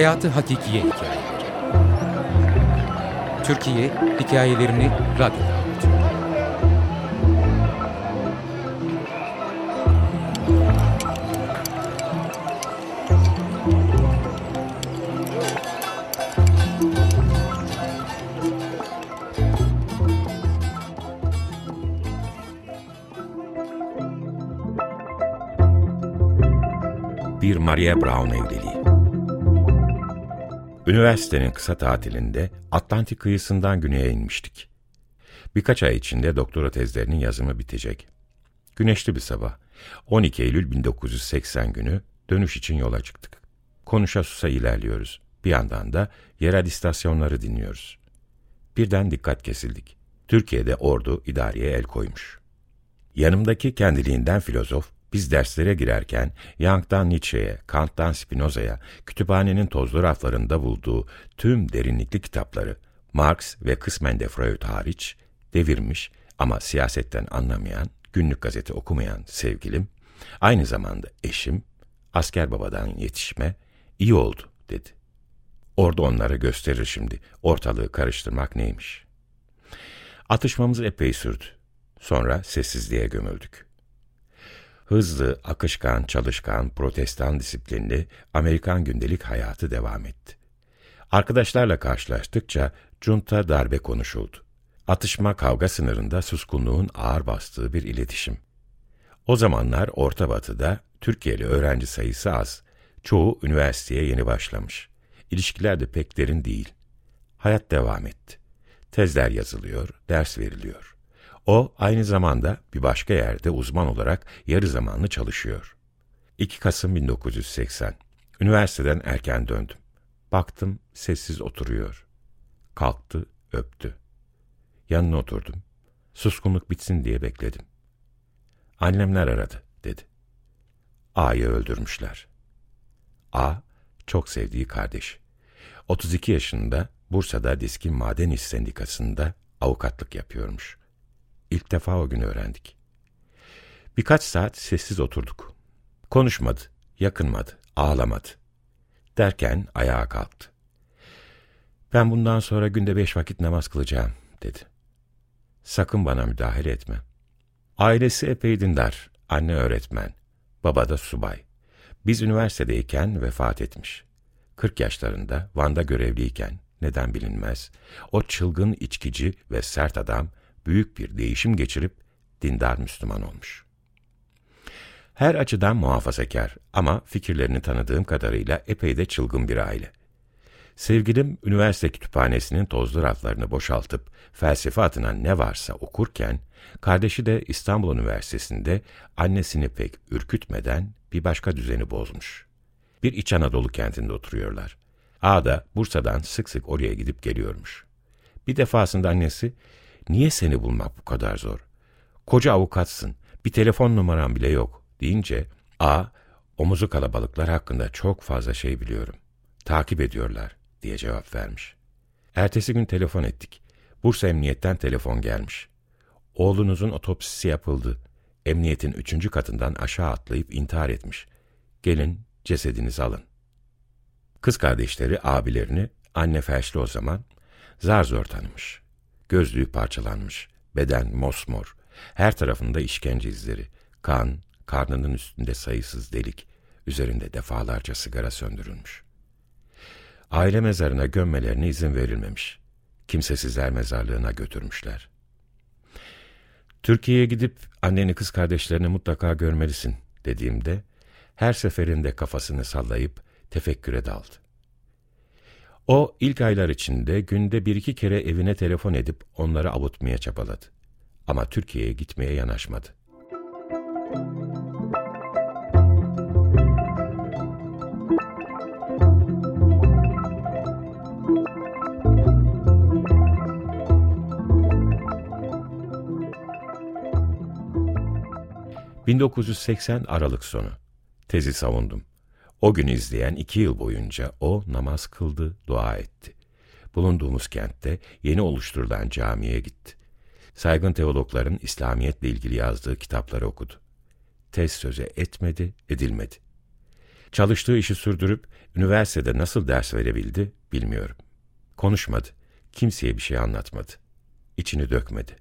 Hayatı Hakikiye Hikayeleri Türkiye hikayelerini radyoda. Bir Maria Brown evliliği. Üniversitenin kısa tatilinde Atlantik kıyısından güneye inmiştik. Birkaç ay içinde doktora tezlerinin yazımı bitecek. Güneşli bir sabah. 12 Eylül 1980 günü dönüş için yola çıktık. Konuşa susa ilerliyoruz. Bir yandan da yerel istasyonları dinliyoruz. Birden dikkat kesildik. Türkiye'de ordu idareye el koymuş. Yanımdaki kendiliğinden filozof, biz derslere girerken Young'dan Nietzsche'ye, Kant'tan Spinoza'ya, kütüphanenin tozlu raflarında bulduğu tüm derinlikli kitapları, Marx ve kısmen de Freud hariç, devirmiş ama siyasetten anlamayan, günlük gazete okumayan sevgilim, aynı zamanda eşim, asker babadan yetişme, iyi oldu dedi. Orada onlara gösterir şimdi, ortalığı karıştırmak neymiş. Atışmamız epey sürdü. Sonra sessizliğe gömüldük. Hızlı, akışkan, çalışkan, protestan disiplinli Amerikan gündelik hayatı devam etti. Arkadaşlarla karşılaştıkça junta darbe konuşuldu. Atışma kavga sınırında suskunluğun ağır bastığı bir iletişim. O zamanlar Orta Batı'da Türkiye'li öğrenci sayısı az. Çoğu üniversiteye yeni başlamış. İlişkiler de pek derin değil. Hayat devam etti. Tezler yazılıyor, ders veriliyor. O aynı zamanda bir başka yerde uzman olarak yarı zamanlı çalışıyor. 2 Kasım 1980. Üniversiteden erken döndüm. Baktım sessiz oturuyor. Kalktı, öptü. Yanına oturdum. Suskunluk bitsin diye bekledim. Annemler aradı, dedi. A'yı öldürmüşler. A, çok sevdiği kardeş. 32 yaşında Bursa'da Diskin Maden İş Sendikası'nda avukatlık yapıyormuş. İlk defa o gün öğrendik. Birkaç saat sessiz oturduk. Konuşmadı, yakınmadı, ağlamadı. Derken ayağa kalktı. Ben bundan sonra günde beş vakit namaz kılacağım, dedi. Sakın bana müdahale etme. Ailesi epey dindar, anne öğretmen, baba da subay. Biz üniversitedeyken vefat etmiş. 40 yaşlarında Van'da görevliyken, neden bilinmez, o çılgın içkici ve sert adam büyük bir değişim geçirip dindar Müslüman olmuş. Her açıdan muhafazakar ama fikirlerini tanıdığım kadarıyla epey de çılgın bir aile. Sevgilim üniversite kütüphanesinin tozlu raflarını boşaltıp felsefe adına ne varsa okurken, kardeşi de İstanbul Üniversitesi'nde annesini pek ürkütmeden bir başka düzeni bozmuş. Bir İç Anadolu kentinde oturuyorlar. Ağda Bursa'dan sık sık oraya gidip geliyormuş. Bir defasında annesi, niye seni bulmak bu kadar zor? Koca avukatsın, bir telefon numaran bile yok deyince, A, omuzu kalabalıklar hakkında çok fazla şey biliyorum. Takip ediyorlar diye cevap vermiş. Ertesi gün telefon ettik. Bursa Emniyet'ten telefon gelmiş. Oğlunuzun otopsisi yapıldı. Emniyetin üçüncü katından aşağı atlayıp intihar etmiş. Gelin cesedinizi alın. Kız kardeşleri abilerini, anne felçli o zaman, zar zor tanımış. Gözlüğü parçalanmış, beden mosmor, her tarafında işkence izleri, kan, karnının üstünde sayısız delik, üzerinde defalarca sigara söndürülmüş. Aile mezarına gömmelerine izin verilmemiş. Kimsesizler mezarlığına götürmüşler. Türkiye'ye gidip anneni kız kardeşlerini mutlaka görmelisin dediğimde, her seferinde kafasını sallayıp tefekküre daldı. O ilk aylar içinde günde bir iki kere evine telefon edip onları avutmaya çabaladı. Ama Türkiye'ye gitmeye yanaşmadı. ...1980 Aralık sonu. Tezi savundum. O gün izleyen iki yıl boyunca o namaz kıldı, dua etti. Bulunduğumuz kentte yeni oluşturulan camiye gitti. Saygın teologların İslamiyetle ilgili yazdığı kitapları okudu. Tez söze etmedi, edilmedi. Çalıştığı işi sürdürüp üniversitede nasıl ders verebildi bilmiyorum. Konuşmadı. Kimseye bir şey anlatmadı. İçini dökmedi.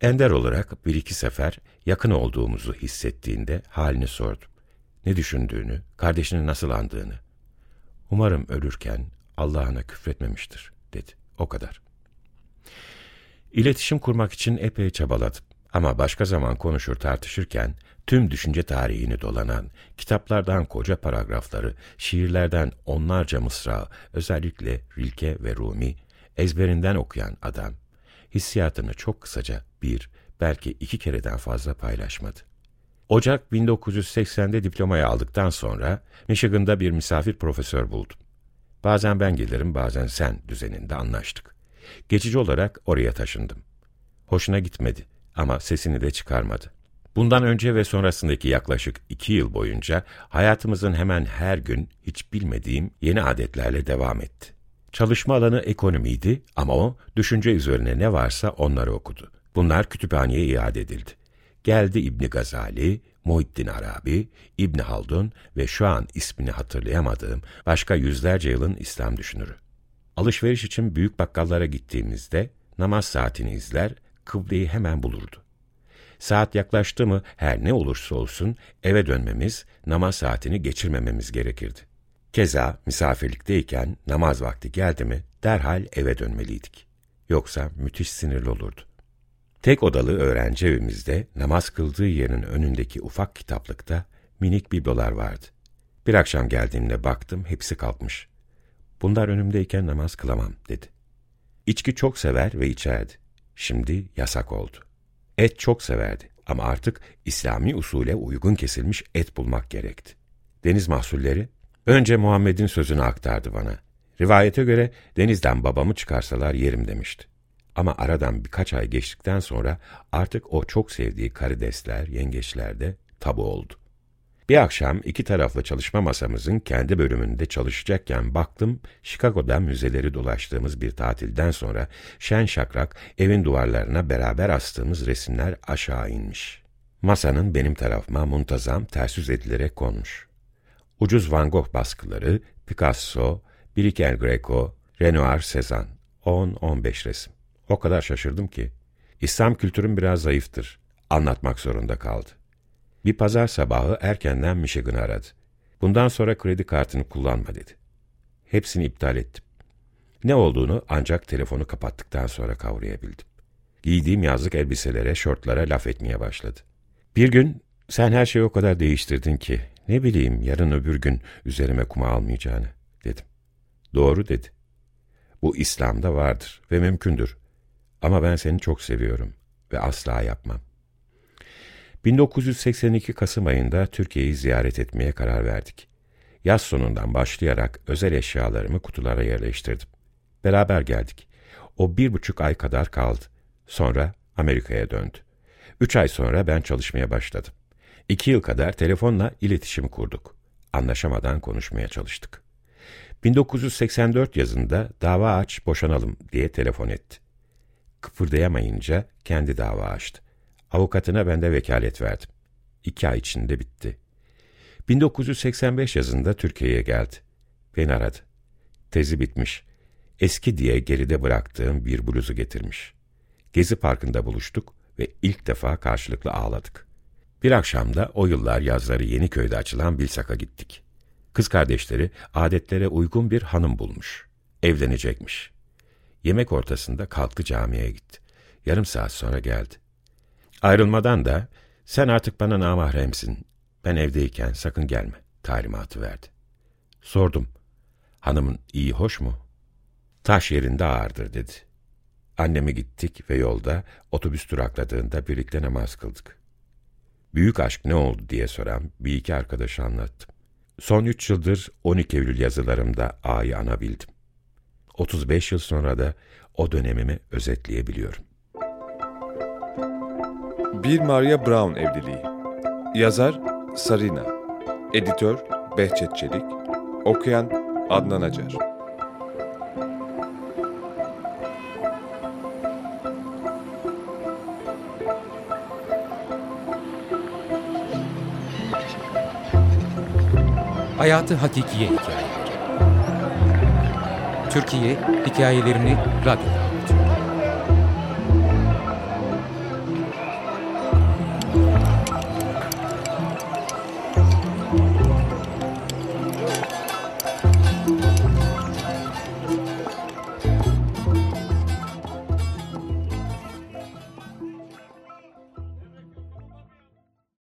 Ender olarak bir iki sefer yakın olduğumuzu hissettiğinde halini sordum. Ne düşündüğünü, kardeşini nasıl andığını. Umarım ölürken Allah'ına küfretmemiştir, dedi. O kadar. İletişim kurmak için epey çabaladım. Ama başka zaman konuşur tartışırken tüm düşünce tarihini dolanan, kitaplardan koca paragrafları, şiirlerden onlarca mısra, özellikle Rilke ve Rumi, ezberinden okuyan adam, hissiyatını çok kısaca bir, belki iki kereden fazla paylaşmadı. Ocak 1980'de diplomayı aldıktan sonra Michigan'da bir misafir profesör buldum. Bazen ben gelirim, bazen sen düzeninde anlaştık. Geçici olarak oraya taşındım. Hoşuna gitmedi ama sesini de çıkarmadı. Bundan önce ve sonrasındaki yaklaşık iki yıl boyunca hayatımızın hemen her gün hiç bilmediğim yeni adetlerle devam etti. Çalışma alanı ekonomiydi ama o düşünce üzerine ne varsa onları okudu. Bunlar kütüphaneye iade edildi. Geldi İbni Gazali, Muhittin Arabi, İbni Haldun ve şu an ismini hatırlayamadığım başka yüzlerce yılın İslam düşünürü. Alışveriş için büyük bakkallara gittiğimizde namaz saatini izler, kıbleyi hemen bulurdu. Saat yaklaştı mı her ne olursa olsun eve dönmemiz, namaz saatini geçirmememiz gerekirdi. Keza misafirlikteyken namaz vakti geldi mi derhal eve dönmeliydik. Yoksa müthiş sinirli olurdu. Tek odalı öğrenci evimizde namaz kıldığı yerin önündeki ufak kitaplıkta minik biblolar vardı. Bir akşam geldiğimde baktım hepsi kalkmış. Bunlar önümdeyken namaz kılamam dedi. İçki çok sever ve içerdi. Şimdi yasak oldu. Et çok severdi ama artık İslami usule uygun kesilmiş et bulmak gerekti. Deniz mahsulleri önce Muhammed'in sözünü aktardı bana. Rivayete göre denizden babamı çıkarsalar yerim demişti. Ama aradan birkaç ay geçtikten sonra artık o çok sevdiği karidesler, yengeçler de tabu oldu. Bir akşam iki taraflı çalışma masamızın kendi bölümünde çalışacakken baktım, Chicago'da müzeleri dolaştığımız bir tatilden sonra şen şakrak evin duvarlarına beraber astığımız resimler aşağı inmiş. Masanın benim tarafıma muntazam ters yüz edilerek konmuş. Ucuz Van Gogh baskıları, Picasso, Birikel Greco, Renoir Cezanne, 10-15 resim. O kadar şaşırdım ki. İslam kültürüm biraz zayıftır. Anlatmak zorunda kaldı. Bir pazar sabahı erkenden Michigan'ı aradı. Bundan sonra kredi kartını kullanma dedi. Hepsini iptal ettim. Ne olduğunu ancak telefonu kapattıktan sonra kavrayabildim. Giydiğim yazlık elbiselere, şortlara laf etmeye başladı. Bir gün sen her şeyi o kadar değiştirdin ki ne bileyim yarın öbür gün üzerime kuma almayacağını dedim. Doğru dedi. Bu İslam'da vardır ve mümkündür. Ama ben seni çok seviyorum ve asla yapmam. 1982 Kasım ayında Türkiye'yi ziyaret etmeye karar verdik. Yaz sonundan başlayarak özel eşyalarımı kutulara yerleştirdim. Beraber geldik. O bir buçuk ay kadar kaldı. Sonra Amerika'ya döndü. Üç ay sonra ben çalışmaya başladım. İki yıl kadar telefonla iletişim kurduk. Anlaşamadan konuşmaya çalıştık. 1984 yazında dava aç boşanalım diye telefon etti. Kıpırdayamayınca kendi dava açtı. Avukatına ben de vekalet verdim. İki ay içinde bitti. 1985 yazında Türkiye'ye geldi. Beni aradı. Tezi bitmiş. Eski diye geride bıraktığım bir bluzu getirmiş. Gezi Parkı'nda buluştuk ve ilk defa karşılıklı ağladık. Bir akşamda o yıllar yazları Yeniköy'de açılan Bilsak'a gittik. Kız kardeşleri adetlere uygun bir hanım bulmuş. Evlenecekmiş. Yemek ortasında kalktı camiye gitti. Yarım saat sonra geldi. Ayrılmadan da sen artık bana namahremsin. Ben evdeyken sakın gelme talimatı verdi. Sordum. Hanımın iyi hoş mu? Taş yerinde ağırdır dedi. Anneme gittik ve yolda otobüs durakladığında birlikte namaz kıldık. Büyük aşk ne oldu diye soran bir iki arkadaşı anlattım. Son üç yıldır 12 Eylül yazılarımda A'yı anabildim. 35 yıl sonra da o dönemimi özetleyebiliyorum. Bir Maria Brown evliliği. Yazar Sarina. Editör Behçet Çelik. Okuyan Adnan Acar. Hayatı Hakikiye Hikayeleri Türkiye Hikayelerini Radyo'da